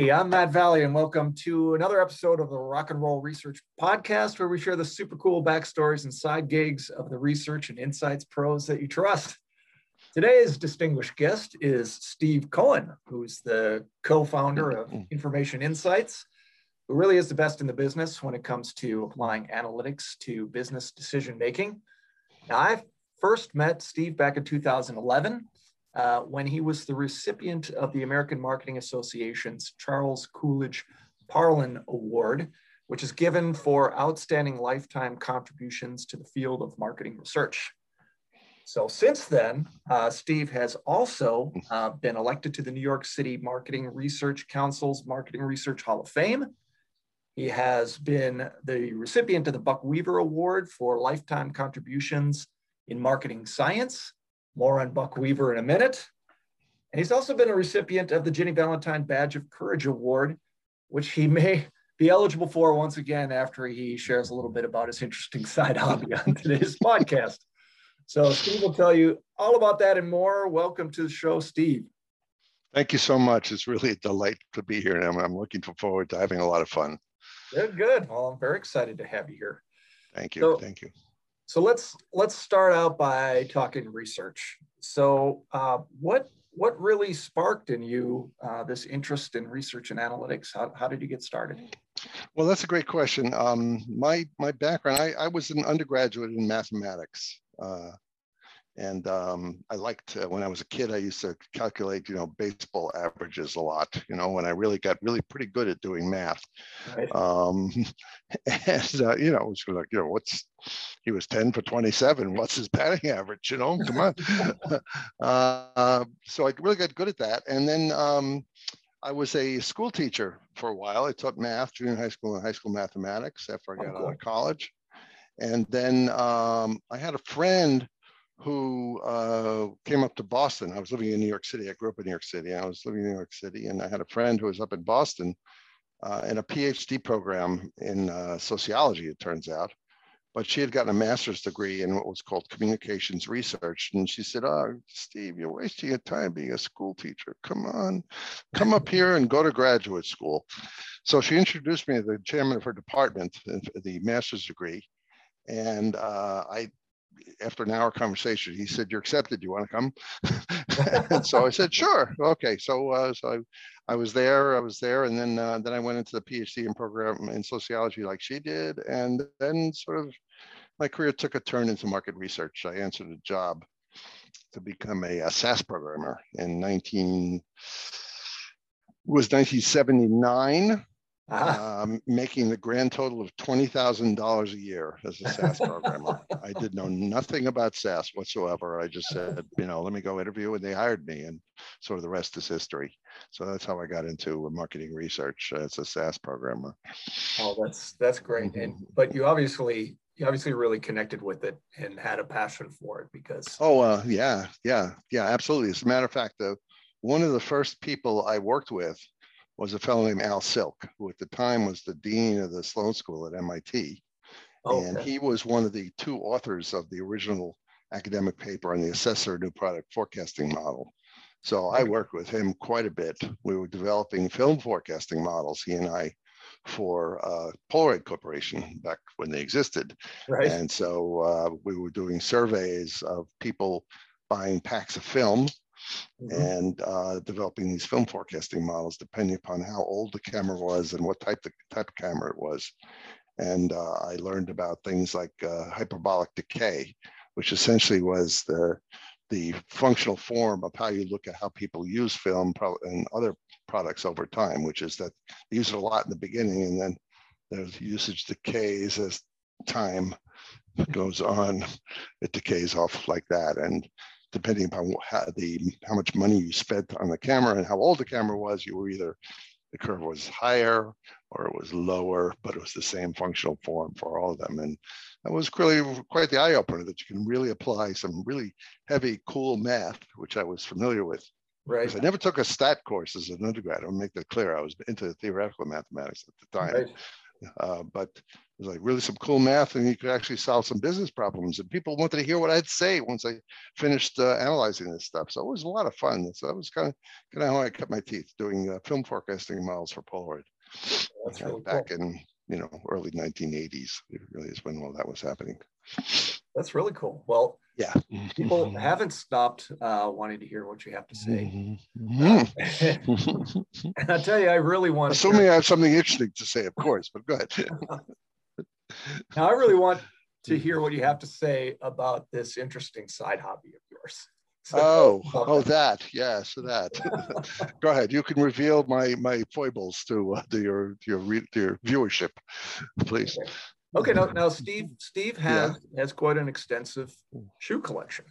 Hey, I'm Matt Valley, and welcome to another episode of the Rock and Roll Research Podcast, where we share the super cool backstories and side gigs of the research and insights pros that you trust. Today's distinguished guest is Steve Cohen, who's the co founder of mm-hmm. Information Insights, who really is the best in the business when it comes to applying analytics to business decision making. Now, I first met Steve back in 2011 uh, when he was the recipient of the American Marketing Association's Charles Coolidge Parlin Award, which is given for outstanding lifetime contributions to the field of marketing research. So since then, uh, Steve has also uh, been elected to the New York City Marketing Research Council's Marketing Research Hall of Fame. He has been the recipient of the Buck Weaver Award for lifetime contributions in marketing science more on Buck Weaver in a minute. And he's also been a recipient of the Ginny Valentine Badge of Courage Award, which he may be eligible for once again after he shares a little bit about his interesting side hobby on today's podcast. So Steve will tell you all about that and more. Welcome to the show, Steve. Thank you so much. It's really a delight to be here, and I'm, I'm looking forward to having a lot of fun. Good, good. Well, I'm very excited to have you here. Thank you. So, Thank you. So let's let's start out by talking research. So uh, what what really sparked in you uh, this interest in research and analytics? How, how did you get started? Well, that's a great question. Um, my my background, I, I was an undergraduate in mathematics. Uh, and um, I liked uh, when I was a kid, I used to calculate, you know, baseball averages a lot, you know, when I really got really pretty good at doing math. Right. Um, and, uh, you know, it was like, you know, what's, he was 10 for 27. What's his batting average? You know, come on. uh, so I really got good at that. And then um, I was a school teacher for a while. I taught math, junior high school and high school mathematics after I got oh, cool. out of college. And then um, I had a friend who uh, came up to Boston. I was living in New York City. I grew up in New York City. I was living in New York City, and I had a friend who was up in Boston uh, in a PhD program in uh, sociology, it turns out. But she had gotten a master's degree in what was called communications research. And she said, Oh, Steve, you're wasting your time being a school teacher. Come on, come up here and go to graduate school. So she introduced me to the chairman of her department, the master's degree. And uh, I after an hour conversation, he said, "You're accepted. You want to come?" and so I said, "Sure, okay." So, uh, so I, I was there. I was there, and then uh, then I went into the PhD in program in sociology, like she did, and then sort of my career took a turn into market research. I answered a job to become a, a SAS programmer in 19 was 1979 uh-huh. um, making the grand total of $20,000 a year as a SAS programmer. I did know nothing about SAS whatsoever. I just said, you know, let me go interview, and they hired me, and sort of the rest is history. So that's how I got into marketing research as a SAS programmer. Oh, that's that's great. And mm-hmm. but you obviously you obviously really connected with it and had a passion for it because. Oh, uh, yeah, yeah, yeah, absolutely. As a matter of fact, the one of the first people I worked with was a fellow named Al Silk, who at the time was the dean of the Sloan School at MIT. Oh, and he was one of the two authors of the original academic paper on the assessor new product forecasting model. So I worked with him quite a bit. We were developing film forecasting models, he and I, for uh, Polaroid Corporation back when they existed. Right. And so uh, we were doing surveys of people buying packs of film mm-hmm. and uh, developing these film forecasting models depending upon how old the camera was and what type of type of camera it was. And uh, I learned about things like uh, hyperbolic decay, which essentially was the the functional form of how you look at how people use film and other products over time, which is that they use it a lot in the beginning and then the usage decays as time goes on, it decays off like that. And depending upon how, the how much money you spent on the camera and how old the camera was, you were either the curve was higher or it was lower, but it was the same functional form for all of them. And that was really quite the eye opener that you can really apply some really heavy, cool math, which I was familiar with. Right. I never took a stat course as an undergrad. I'll make that clear. I was into theoretical mathematics at the time. Right. Uh, but was like really some cool math, and you could actually solve some business problems. And people wanted to hear what I'd say once I finished uh, analyzing this stuff. So it was a lot of fun. So that was kind of kind of how I cut my teeth doing uh, film forecasting models for Polaroid. That's really back cool. in you know early 1980s. It really is when all that was happening. That's really cool. Well, yeah, people haven't stopped uh, wanting to hear what you have to say. Mm-hmm. and I tell you, I really want. Assuming I have something interesting to say, of course. But go ahead. now, I really want to hear what you have to say about this interesting side hobby of yours. So, oh, oh, that, yeah, so that. Go ahead. You can reveal my my foibles to uh, to your to your to your viewership, please. Okay. Okay, now, now Steve Steve has yeah. has quite an extensive shoe collection.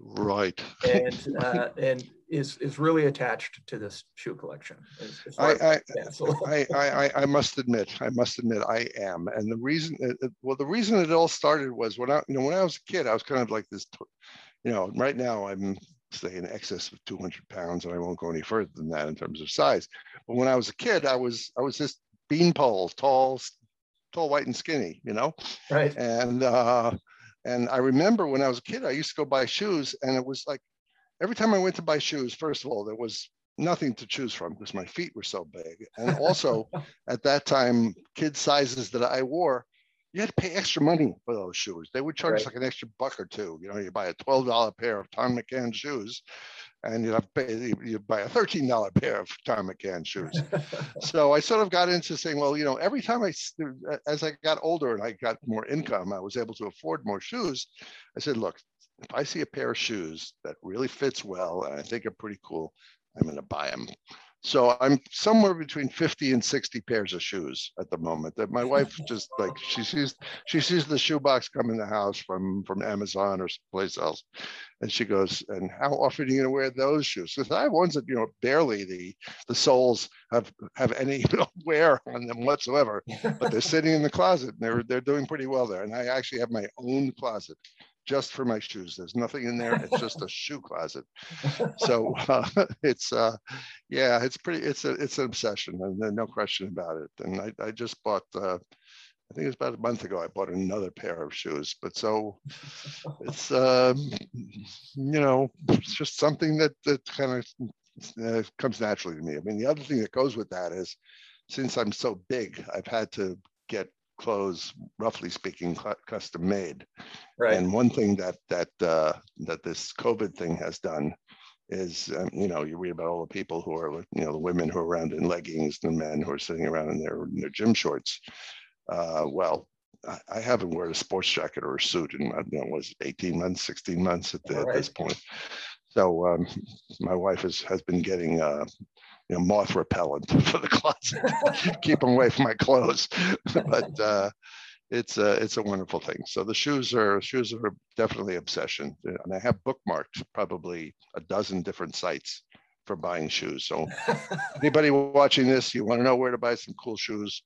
Right. And uh, and is is really attached to this shoe collection. As, as I, I, I, I, I must admit, I must admit, I am. And the reason, it, well, the reason it all started was when I, you know, when I was a kid, I was kind of like this, you know, right now I'm say in excess of 200 pounds, and I won't go any further than that in terms of size. But when I was a kid, I was I was this beanpole, tall, tall, white, and skinny, you know? Right. And uh, and I remember when I was a kid, I used to go buy shoes, and it was like every time I went to buy shoes, first of all, there was nothing to choose from because my feet were so big. And also at that time, kid sizes that I wore, you had to pay extra money for those shoes. They would charge right. like an extra buck or two. You know, you buy a $12 pair of Thom McAn shoes and you'd have to pay, you buy a $13 pair of Thom McAn shoes. so I sort of got into saying, well, you know, every time I, as I got older and I got more income, I was able to afford more shoes. I said, look, if I see a pair of shoes that really fits well and I think are pretty cool, I'm going to buy them. So I'm somewhere between 50 and 60 pairs of shoes at the moment. That my wife just like she sees she sees the shoebox come in the house from from Amazon or someplace else, and she goes, "And how often are you going to wear those shoes?" Because I have ones that you know barely the the soles have have any wear on them whatsoever, but they're sitting in the closet and they're they're doing pretty well there. And I actually have my own closet just for my shoes. There's nothing in there. It's just a shoe closet. So uh, it's uh, yeah, it's pretty. It's a it's an obsession, and no question about it. And I, I just bought. Uh, I think it was about a month ago. I bought another pair of shoes. But so it's um, you know it's just something that that kind of uh, comes naturally to me. I mean, the other thing that goes with that is since I'm so big, I've had to get clothes, roughly speaking, custom made. Right. And one thing that that uh, that this COVID thing has done is, um, you know, you read about all the people who are, you know, the women who are around in leggings, the men who are sitting around in their, in their gym shorts. Uh, well, I, I, haven't worn a sports jacket or a suit in, I don't know, was 18 months, 16 months at, the, right. at this point. So um, my wife has has been getting uh, you know, moth repellent for the closet, keep them away from my clothes. but uh, it's a it's a wonderful thing. So the shoes are shoes are definitely obsession, and I have bookmarked probably a dozen different sites for buying shoes. So anybody watching this, you want to know where to buy some cool shoes,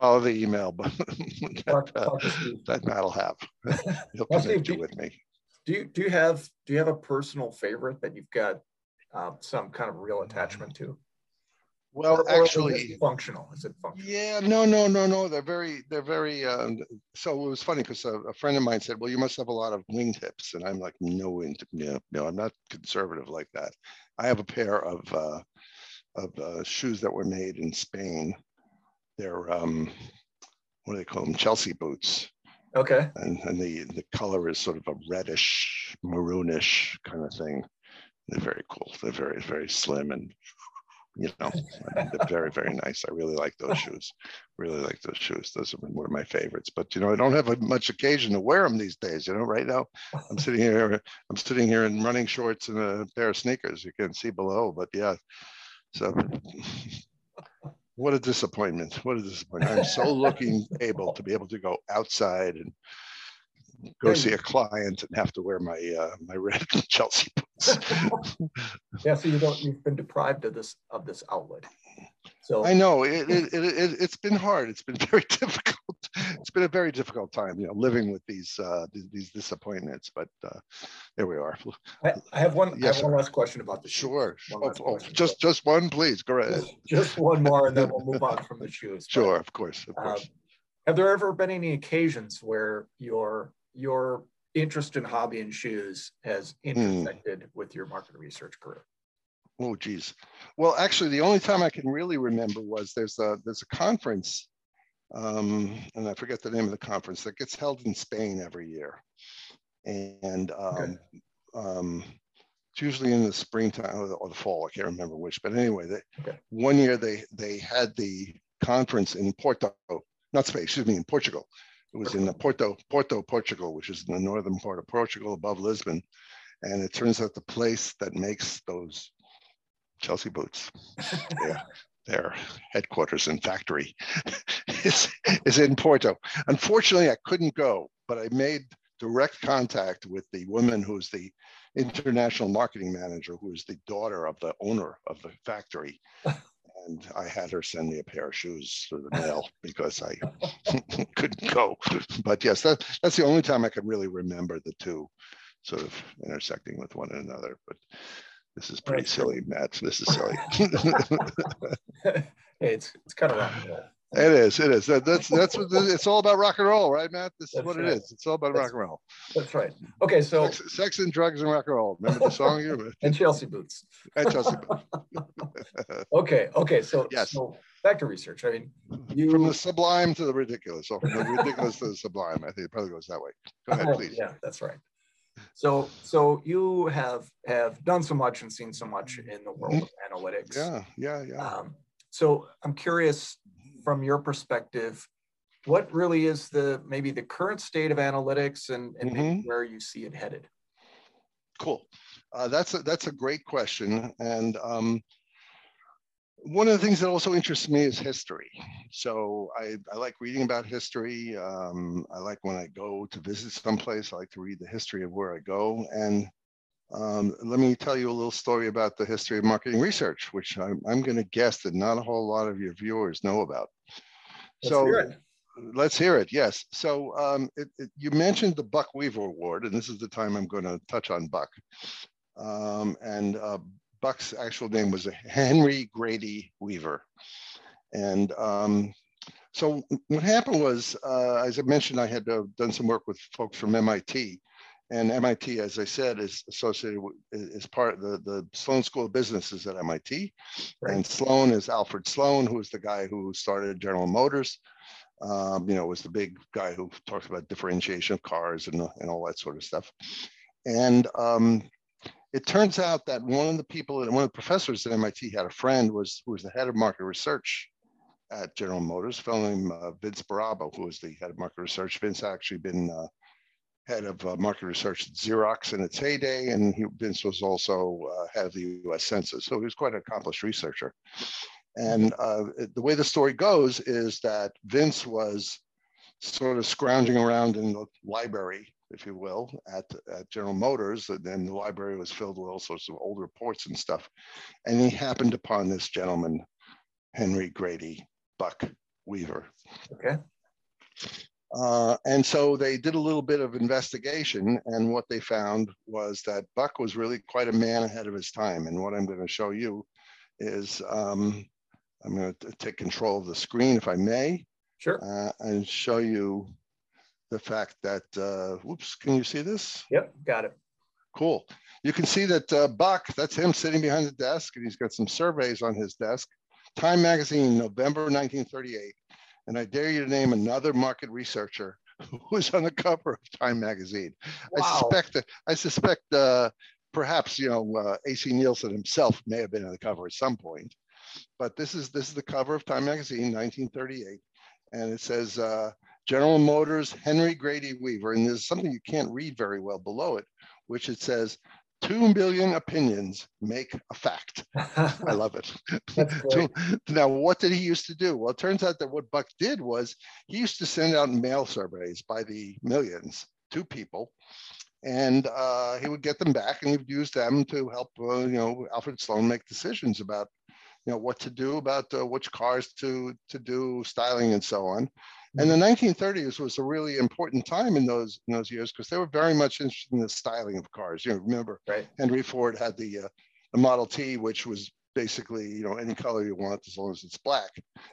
follow the email, but that, uh, that Matt will have. He'll connect you with me. Do you do you have do you have a personal favorite that you've got uh, some kind of real attachment to? Well, or, actually, is functional. Is it functional? Yeah, no, no, no, no. They're very, they're very. Um, so it was funny because a, a, friend of mine said, "Well, you must have a lot of wingtips," and I'm like, "No wingtip, no, no, I'm not conservative like that. I have a pair of uh, of uh, shoes that were made in Spain. They're um, what do they call them? Chelsea boots. Okay. And and the the color is sort of a reddish, maroonish kind of thing. They're very cool. They're very, very slim and you know, they're very, very nice. I really like those shoes. Really like those shoes. Those are one of my favorites. But you know, I don't have much occasion to wear them these days. You know, right now I'm sitting here. I'm sitting here in running shorts and a pair of sneakers. You can see below. But yeah, so what a disappointment. What a disappointment. I'm so looking able to be able to go outside and go see a client and have to wear my uh, my red Chelsea boots. yeah, so you don't you've been deprived of this of this outlet. So I know it, it, it, has been hard. It's been very difficult. It's been a very difficult time, you know, living with these uh, these, these disappointments. But uh, there we are. I, I have one. Yes, I have one last question about the shoes. Sure. Oh, oh, just just one, please. Go ahead. Just, just, one more, and then we'll move on from the shoes. Sure, but, of course, of course. Um, Have there ever been any occasions where your your interest in hobby and shoes has hmm. intersected mm. with your market research career? Oh, geez. Well, actually, the only time I can really remember was there's a there's a conference, um, and I forget the name of the conference that gets held in Spain every year, and um, okay. um, it's usually in the springtime or the, or the, fall. I can't remember which, but anyway, they, okay. one year they they had the conference in Porto, not Spain, excuse me, in Portugal. It was in the Porto, Porto, Portugal, which is in the northern part of Portugal above Lisbon. And it turns out the place that makes those Chelsea boots, their, their headquarters and factory is, is in Porto. Unfortunately, I couldn't go, but I made direct contact with the woman who's the international marketing manager, who is the daughter of the owner of the factory and I had her send me a pair of shoes through the mail because I couldn't go. But yes, that, that's the only time I can really remember the two sort of intersecting with one another. But this is pretty silly, Matt. This is silly. hey, it's it's kind of rock it is. It is. That, that's that's what it's all about. Rock and roll, right, Matt? This that's is what right. it is. It's all about that's, rock and roll. That's right. Okay, so sex, sex, and drugs and rock and roll. Remember the song? You and Chelsea boots. And Chelsea boots. okay. Okay. So yes. So back to research. I mean, you from the sublime to the ridiculous, or from the ridiculous to the sublime. I think it probably goes that way. Go ahead, please. Yeah, that's right. So, so you have have done so much and seen so much in the world of analytics. Yeah, yeah, yeah. Um, so I'm curious from your perspective, what really is the maybe the current state of analytics and, and mm-hmm. where you see it headed? Cool. Uh, that's a, that's a great question, and um, one of the things that also interests me is history. So I, I like reading about history. Um, I like when I go to visit someplace, I like to read the history of where I go. And um, let me tell you a little story about the history of marketing research, which I'm, I'm going to guess that not a whole lot of your viewers know about. Let's so hear let's hear it. Yes. So um, it, it, you mentioned the Buck Weaver Award, and this is the time I'm going to touch on Buck. Um, and uh, Buck's actual name was Henry Grady Weaver. And um, so what happened was, uh, as I mentioned, I had uh, done some work with folks from MIT and MIT, as I said, is associated with, is part of the, the Sloan School of Business is at MIT. Right. And Sloan is Alfred Sloan, who is the guy who started General Motors. Um, you know, was the big guy who talks about differentiation of cars and, and all that sort of stuff. And um, it turns out that one of the people, one of the professors at MIT had a friend was who was the head of market research at General Motors, a fellow named uh, Vince Barabba, who was the head of market research. Vince had actually been uh, head of uh, market research at Xerox in its heyday, and he, Vince was also uh, head of the U.S. Census, so he was quite an accomplished researcher. And uh, the way the story goes is that Vince was sort of scrounging around in the library, if you will, at, at General Motors, and then the library was filled with all sorts of old reports and stuff. And he happened upon this gentleman, Henry Grady Buck Weaver. Okay. Uh, and so they did a little bit of investigation, and what they found was that Buck was really quite a man ahead of his time. And what I'm going to show you is um, I'm going to take control of the screen, if I may. Sure. Uh, and show you the fact that, uh, whoops, can you see this? Yep, got it. Cool. You can see that uh, Buck, that's him sitting behind the desk, and he's got some surveys on his desk. Time Magazine, November 1938 and I dare you to name another market researcher who was on the cover of Time magazine. Wow. I suspect that I suspect uh, perhaps you know uh, AC Nielsen himself may have been on the cover at some point. But this is this is the cover of Time magazine, 1938, and it says uh, General Motors Henry Grady Weaver, and there's something you can't read very well below it, which it says 2 million opinions make a fact. I love it. now, what did he used to do? Well, it turns out that what Buck did was he used to send out mail surveys by the millions to people, and uh, he would get them back and he would use them to help, uh, you know, Alfred Sloan make decisions about, you know, what to do about uh, which cars to to do, styling, and so on. And the 1930s was a really important time in those in those years because they were very much interested in the styling of cars. You know, remember right. Henry Ford had the uh, the Model T, which was basically, you know, any color you want as long as it's black.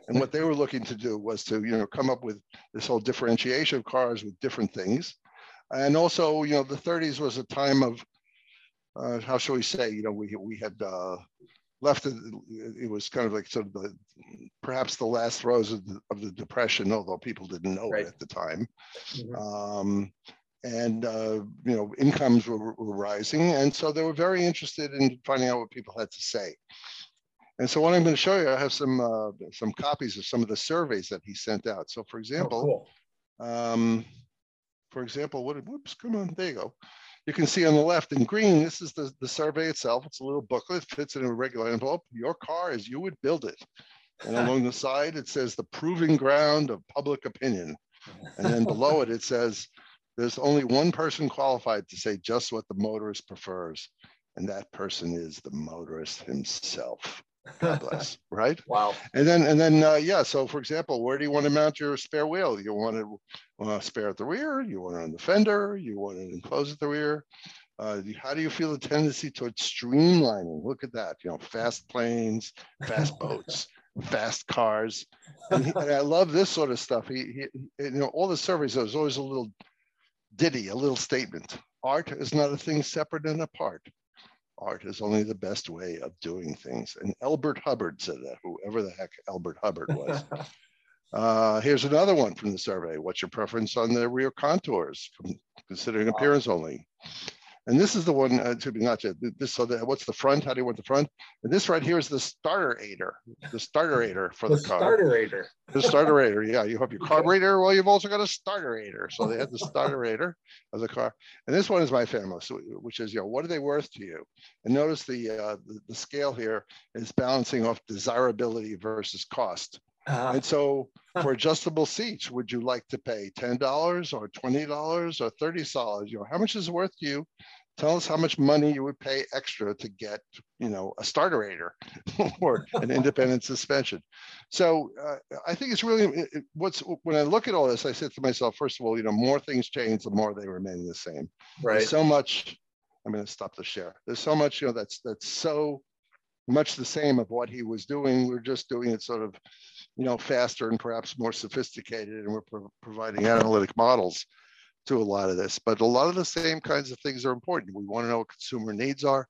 And what they were looking to do was to, you know, come up with this whole differentiation of cars with different things. And also, you know, the 30s was a time of, uh, how shall we say, you know, we, we had uh, left, it, it was kind of like sort of the, perhaps the last throes of the, of the depression, although people didn't know right. it at the time. Mm-hmm. Um, and uh, you know incomes were, were, rising and so they were very interested in finding out what people had to say and so what i'm going to show you i have some uh, some copies of some of the surveys that he sent out so for example oh, cool. um, for example what whoops come on there you go you can see on the left in green this is the, the survey itself. It's a little booklet fits in a regular envelope. Your car as you would build it. And along the side it says the proving ground of public opinion. And then below it it says there's only one person qualified to say just what the motorist prefers, and that person is the motorist himself. God bless, right? Wow. And then, and then, uh, yeah. So, for example, where do you want to mount your spare wheel? You want to uh, spare at the rear. You want it on the fender. You want it enclosed at the rear. Uh, how do you feel the tendency towards streamlining? Look at that. You know, fast planes, fast boats, fast cars. And, he, and, I love this sort of stuff. He, he, you know, all the surveys. There's always a little ditty, a little statement. Art is not a thing separate and apart. Art is only the best way of doing things. And Elbert Hubbard said that, whoever the heck Elbert Hubbard was. uh, here's another one from the survey. What's your preference on the rear contours, considering appearance only? And this is the one uh, to be not just this. So that what's the front? How do you want the front? And this right here is the starter aider, the starter aider for the, the car. Starter aider. The starter aider. Yeah, you have your carburetor. Well, you've also got a starter aider. So they had the starter aider of the car. And this one is my famous, which is you know what are they worth to you? And notice the uh, the, the scale here is balancing off desirability versus cost. Uh-huh. And so for adjustable seats, would you like to pay $10 or $20 or $30? You know, how much is it worth to you? Tell us how much money you would pay extra to get, you know, a starter aider or an independent suspension. So uh, I think it's really it, what's when I look at all this, I said to myself, first of all, you know, more things change, the more they remain the same. Right. There's so much. I'm going to stop the share. There's so much, you know, that's that's so much the same of what he was doing. We're just doing it sort of, you know, faster and perhaps more sophisticated, and we're pro- providing analytic models to a lot of this. But a lot of the same kinds of things are important. We want to know what consumer needs are.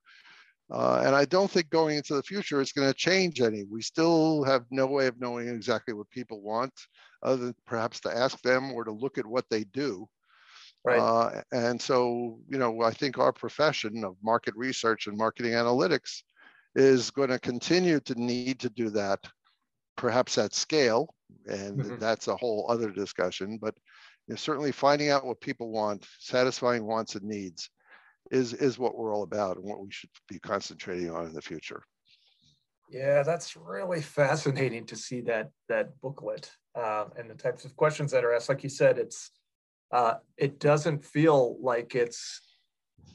Uh, and I don't think going into the future it's going to change any. We still have no way of knowing exactly what people want, other than perhaps to ask them or to look at what they do. Right. Uh, and so, you know, I think our profession of market research and marketing analytics is going to continue to need to do that, perhaps at scale, and mm-hmm. that's a whole other discussion. But you know, certainly finding out what people want, satisfying wants and needs, is is what we're all about and what we should be concentrating on in the future. Yeah, that's really fascinating to see that that booklet uh, and the types of questions that are asked. Like you said, it's uh, it doesn't feel like it's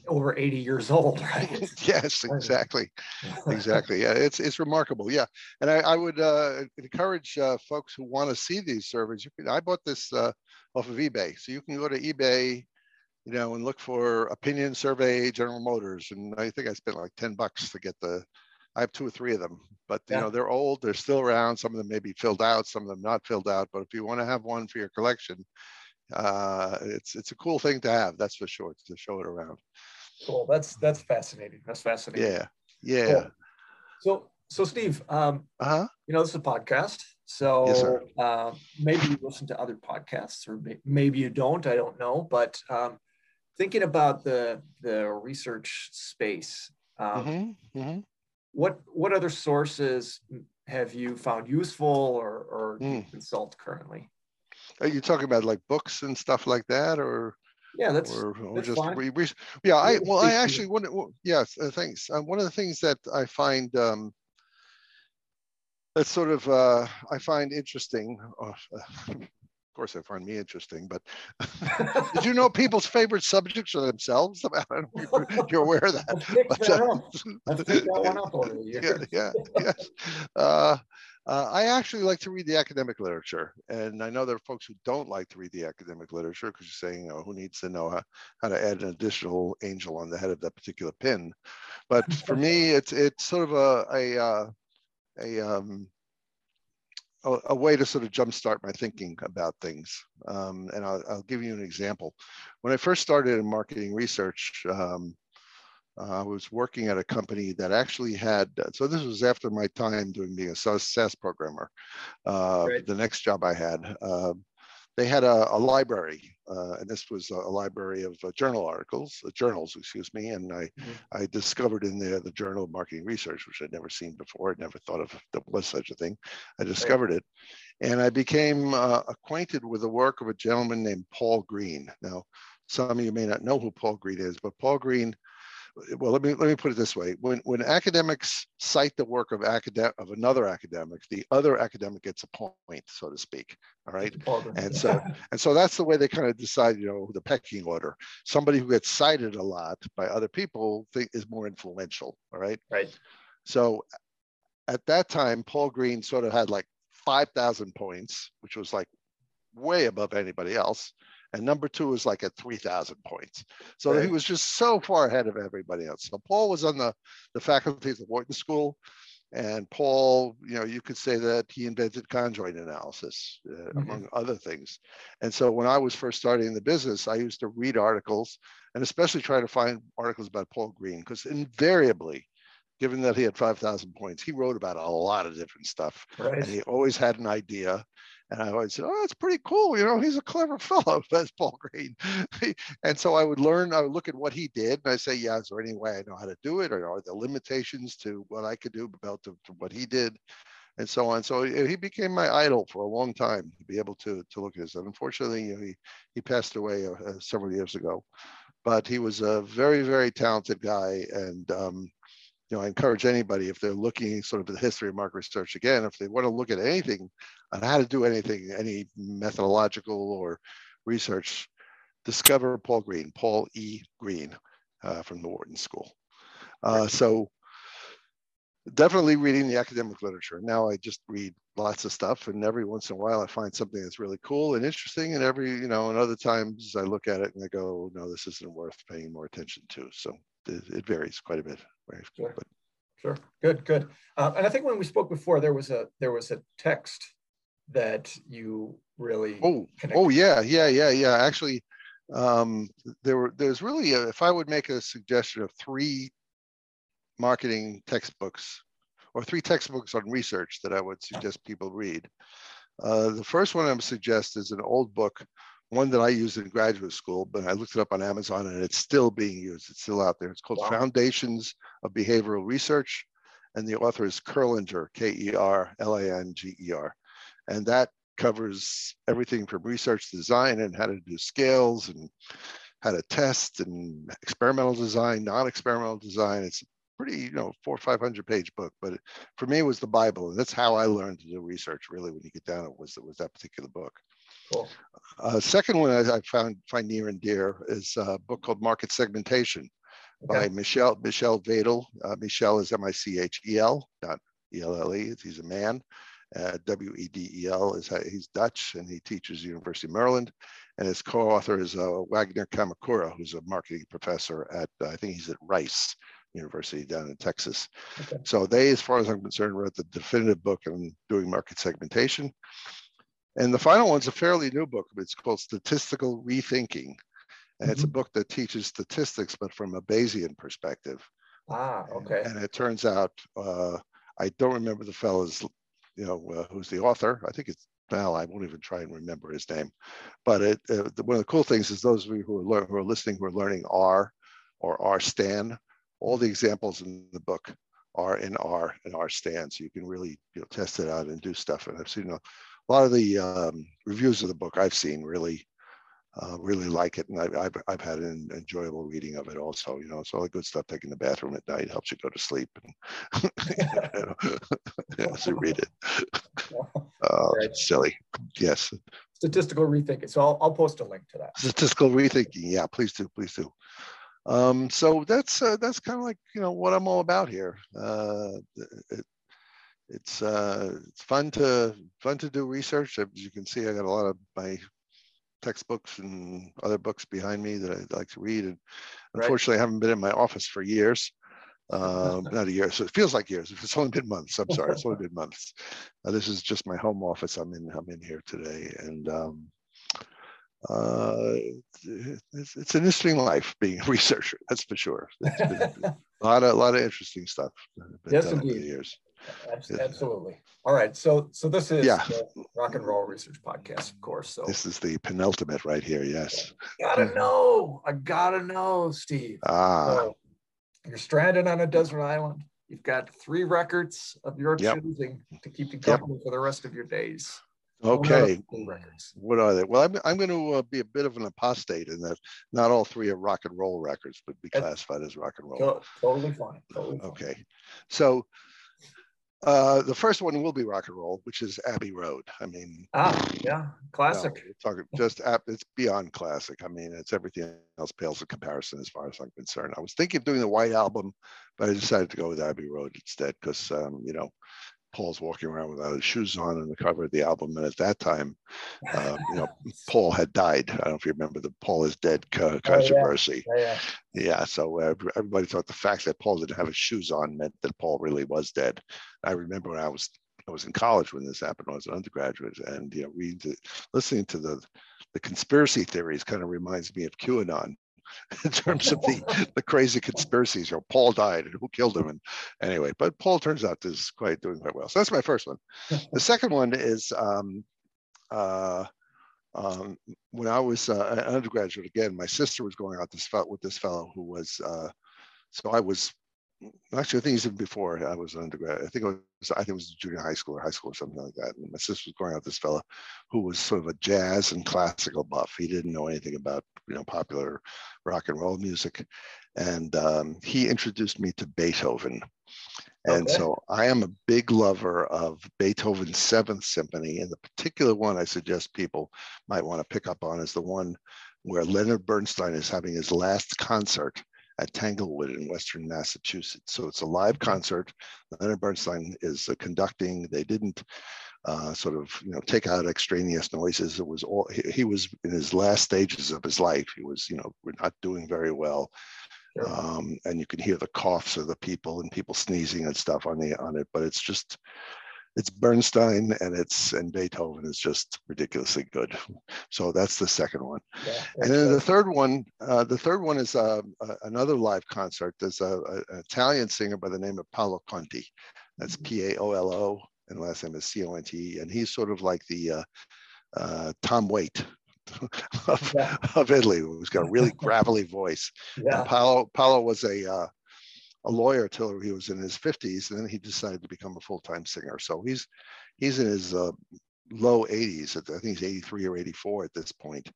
over 80 years old, right? yes, exactly. exactly. Yeah, it's it's remarkable. Yeah. And I, I would uh, encourage uh, folks who want to see these surveys. You can, I bought this uh, off of eBay. So you can go to eBay, you know, and look for opinion survey General Motors. And I think I spent like 10 bucks to get the, I have two or three of them, but you yeah. know, they're old, they're still around. Some of them may be filled out, some of them not filled out. But if you want to have one for your collection, uh, it's it's a cool thing to have. That's for sure. To show it around. Cool. That's that's fascinating. That's fascinating. Yeah. Yeah. Cool. So so Steve, um, uh-huh. you know, this is a podcast. So yes, uh, maybe you listen to other podcasts, or maybe you don't. I don't know. But um, thinking about the the research space, um, mm-hmm. Mm-hmm. what what other sources have you found useful or, or mm. consult currently? Are you talking about like books and stuff like that, or? Yeah, that's, or, or that's just re, re, yeah. I well, I actually one. Yes, uh, thanks. Uh, one of the things that I find um, that's sort of uh, I find interesting. Uh, of course, I find me interesting, but did you know people's favorite subjects are themselves? I don't know if you're, aware of that. But, uh, that yeah, yeah, yes. Uh, I actually like to read the academic literature, and I know there are folks who don't like to read the academic literature because you're saying, you know, who needs to know how, how to add an additional angel on the head of that particular pin. But for me, it's it's sort of a a uh, a, um, a, a way to sort of jumpstart my thinking about things. Um, and I'll, I'll, give you an example. When I first started in marketing research, um, I was working at a company that actually had, so this was after my time doing being a SAS programmer. Uh, right. The next job I had, uh, they had a, a library, uh, and this was a, library of uh, journal articles, uh, journals, excuse me. And I, mm-hmm. I discovered in there the Journal of Marketing Research, which I'd never seen before. I'd never thought of there was such a thing. I discovered right. it, and I became acquainted with the work of a gentleman named Paul Green. Now, some of you may not know who Paul Green is, but Paul Green well let me let me put it this way. When when academics cite the work of academic of another academic the other academic gets a point so to speak all right? And so and so that's the way they kind of decide you know the pecking order. Somebody who gets cited a lot by other people think is more influential all right? Right. So at that time paul green sort of had like 5000 points which was like way above anybody else and number two was like at 3,000 points. So right. he was just so far ahead of everybody else. So Paul was on the, the faculty of the Wharton School. And Paul, you know, you could say that he invented conjoint analysis, uh, mm-hmm. among other things. And so when I was first starting the business, I used to read articles and especially try to find articles about Paul Green, because invariably, given that he had 5,000 points, he wrote about a lot of different stuff. Right. And he always had an idea. And I always said, oh, that's pretty cool. You know, he's a clever fellow, that's Paul Green. and so I would learn, I would look at what he did and I say, yeah, is there any way I know how to do it? Or are there limitations to what I could do about to, to what he did? And so on. So he became my idol for a long time to be able to, to look at this. And unfortunately, you know, he, he passed away uh, uh, several years ago. But he was a very, very talented guy. And um, you know, I encourage anybody if they're looking sort of at the history of market research again, if they want to look at anything on how to do anything, any methodological or research, discover Paul Green, Paul E. Green uh, from the Wharton School. Uh, so definitely reading the academic literature. Now I just read lots of stuff and every once in a while I find something that's really cool and interesting and every, you know, and other times I look at it and I go, no, this isn't worth paying more attention to. So it, varies quite a bit. Sure. But, sure. Good. Good. Um, and I think when we spoke before, there was a there was a text that you really. Oh. Oh yeah. Yeah. Yeah. Yeah. Actually, um, there were there's really a, if I would make a suggestion of three marketing textbooks or three textbooks on research that I would suggest people read. Uh, the first one I would suggest is an old book one that I used in graduate school, but I looked it up on Amazon and it's still being used. It's still out there. It's called wow. Foundations of Behavioral Research. And the author is Kerlanger, K E R L A N G E R. And that covers everything from research design and how to do scales and how to test and experimental design, non-experimental design. It's a pretty, you know, four or 500 page book, but for me it was the Bible. And that's how I learned to do research really when you get down to it was, it was that particular book. Cool. Uh, second one I, found find near and dear is a book called Market Segmentation okay. by Michel Michel Wedel. Uh, Michel is M-I-C-H-E-L, not E-L-L-E. He's a man. Uh, W-E-D-E-L is he's Dutch and he teaches at University of Maryland. And his co-author is uh, Wagner Kamakura, who's a marketing professor at I think he's at Rice University down in Texas. Okay. So they, as far as I'm concerned, wrote the definitive book on doing market segmentation. And the final one's a fairly new book. It's called Statistical Rethinking. And mm-hmm. it's a mm-hmm. book that teaches statistics, but from a Bayesian perspective. Ah, okay. And, and it turns out, uh, I don't remember the fellow's, you know, uh, who's the author. I think it's well, I won't even try and remember his name. But it, uh, one of the cool things is those of you who are, lear- who are listening, who are learning R or R stan, all the examples in the book are in R and R stan. So you can really you know, test it out and do stuff. And I've seen a, a lot of the um, reviews of the book I've seen really, uh, really like it, and I've, I've, I've had an enjoyable reading of it also. You know, it's all the good stuff. Taking the bathroom at night helps you go to sleep, and as you read it. Uh, right. Silly, yes. Statistical rethinking. So I'll, I'll post a link to that. Statistical rethinking. Yeah, please do, please do. Um, so that's uh, that's kind of like you know what I'm all about here. Uh, it, it's uh, it's fun to fun to do research. As you can see, I got a lot of my textbooks and other books behind me that I like to read. And unfortunately, right. I haven't been in my office for years. Um, not a year, so it feels like years. It's only been months. I'm sorry, it's only been months. Uh, this is just my home office. I'm in. I'm in here today, and um, uh, it's, it's, an interesting life being a researcher. That's for sure. a lot of a lot of interesting stuff. Yes, indeed. years. Absolutely. All right. So so this is yeah. rock and roll research podcast, of course. So this is the penultimate right here. Yes. I gotta know. I gotta know, Steve. Ah. So you're stranded on a desert island. You've got three records of your yep. choosing to keep you company yep. for the rest of your days. Okay. What are they? Well, I'm, I'm going to uh, be a bit of an apostate in that not all three are rock and roll records would be classified as rock and roll. Totally fine. Totally fine. Okay. So uh, the first one will be rock and roll, which is Abbey Road. I mean, ah, yeah, classic. You know, talking just it's beyond classic. I mean, it's everything else pales in comparison as far as I'm concerned. I was thinking of doing the White Album, but I decided to go with Abbey Road instead because um, you know Paul's walking around without his shoes on on the cover of the album. And at that time, um, you know, Paul had died. I don't know if you remember the Paul is dead controversy. Oh, yeah. Yeah, yeah. So uh, everybody thought the fact that Paul didn't have his shoes on meant that Paul really was dead. I remember when I was I was in college when this happened. I was an undergraduate, and you know, reading, listening to the the conspiracy theories kind of reminds me of QAnon. in terms of the the crazy conspiracies. You know, Paul died and who killed him, and anyway, but Paul turns out is quite doing quite well. So that's my first one. The second one is um, uh, um, when I was uh, an undergraduate. Again, my sister was going out this with this fellow who was. Uh, so I was actually, I think even before I was an undergrad. I think it was, I think it was junior high school or high school or something like that. And my sister was going out with this fellow who was sort of a jazz and classical buff. He didn't know anything about you know popular rock and roll music, and um, he introduced me to Beethoven. And okay. so I am a big lover of Beethoven's Seventh Symphony, and the particular one I suggest people might want to pick up on is the one where Leonard Bernstein is having his last concert at Tanglewood in Western Massachusetts. So it's a live concert. Leonard Bernstein is uh, conducting. They didn't uh, sort of you know take out extraneous noises. It was all he, he, was in his last stages of his life. He was you know we're not doing very well. Um, and you can hear the coughs of the people and people sneezing and stuff on the on it, but it's just it's Bernstein and it's and Beethoven is just ridiculously good. So that's the second one. Yeah, and then the third one, uh, the third one is uh, another live concert. There's a, a, an Italian singer by the name of Paolo Conte. That's mm-hmm. P A O L O, and last name is C O N T. And he's sort of like the uh, uh Tom Waits of, yeah. of Italy, who's got a really gravelly voice. Yeah. And Paolo, Paolo was a uh, a lawyer till he was in his 50s, and then he decided to become a full-time singer. So he's he's in his uh, low 80s. I think he's 83 or 84 at this point.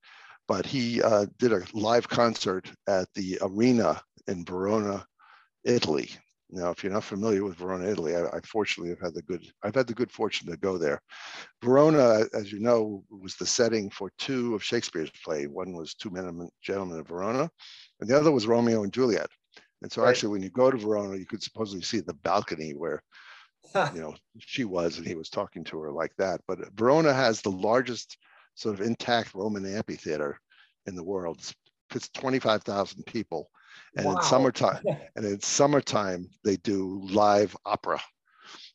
But he uh, did a live concert at the arena in Verona, Italy. Now, if you're not familiar with Verona, Italy, I, I, fortunately have had the good I've had the good fortune to go there. Verona, as you know, was the setting for two of Shakespeare's plays. One was Two Men and Gentlemen of Verona, and the other was Romeo and Juliet. And so right. actually, when you go to Verona, you could supposedly see the balcony where, you know, she was and he was talking to her like that. But Verona has the largest sort of intact Roman amphitheater in the world. It's, it's 25,000 people. And wow. in summertime, and in summertime, they do live opera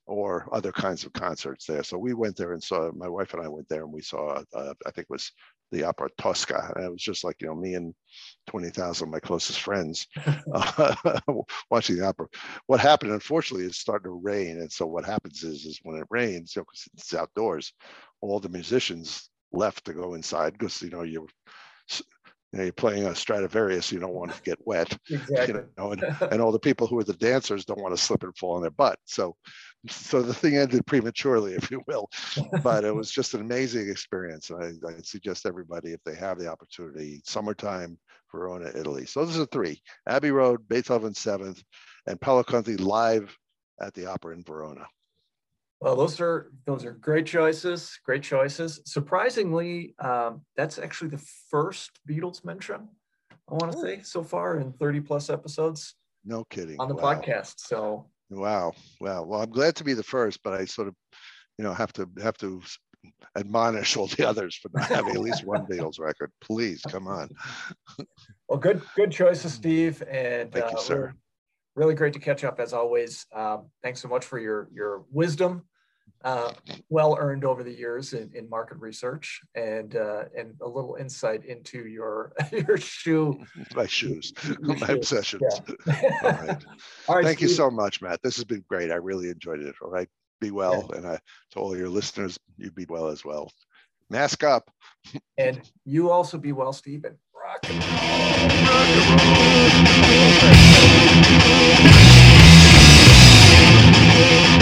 or other kinds of concerts there. So we went there and saw, my wife and I went there and we saw, uh, I think it was the opera Tosca. And it was just like, you know, me and 20,000 of my closest friends uh, watching the opera. What happened, unfortunately, is starting to rain. And so what happens is, is when it rains, you know, it's outdoors, all the musicians left to go inside because, you know, you're, you know, you're playing a Stradivarius, you don't want to get wet, exactly. you know, and, and all the people who are the dancers don't want to slip and fall on their butt. So so the thing ended prematurely, if you will. But it was just an amazing experience. I, I suggest everybody, if they have the opportunity, summertime, Verona, Italy. So those are three: Abbey Road, Beethoven Seventh, and Paolo Conte live at the opera in Verona. Well, those are those are great choices. Great choices. Surprisingly, um, that's actually the first Beatles mention I want to say so far in 30 plus episodes. No kidding. On the wow. podcast. So Wow, wow. Well, I'm glad to be the first, but I sort of, you know, have to have to admonish all the others for not having at least one Beatles record. Please, come on. well, good good choices, Steve. And thank you, uh, sir. Really great to catch up as always. Um, thanks so much for your your wisdom uh, well earned over the years in, in market research and uh, and a little insight into your your shoe my shoes my shoes. obsessions yeah. all, right. all right thank Steve. you so much matt this has been great i really enjoyed it all right be well yeah. and I, to all your listeners you be well as well mask up and you also be well stephen rock and roll, rock and roll.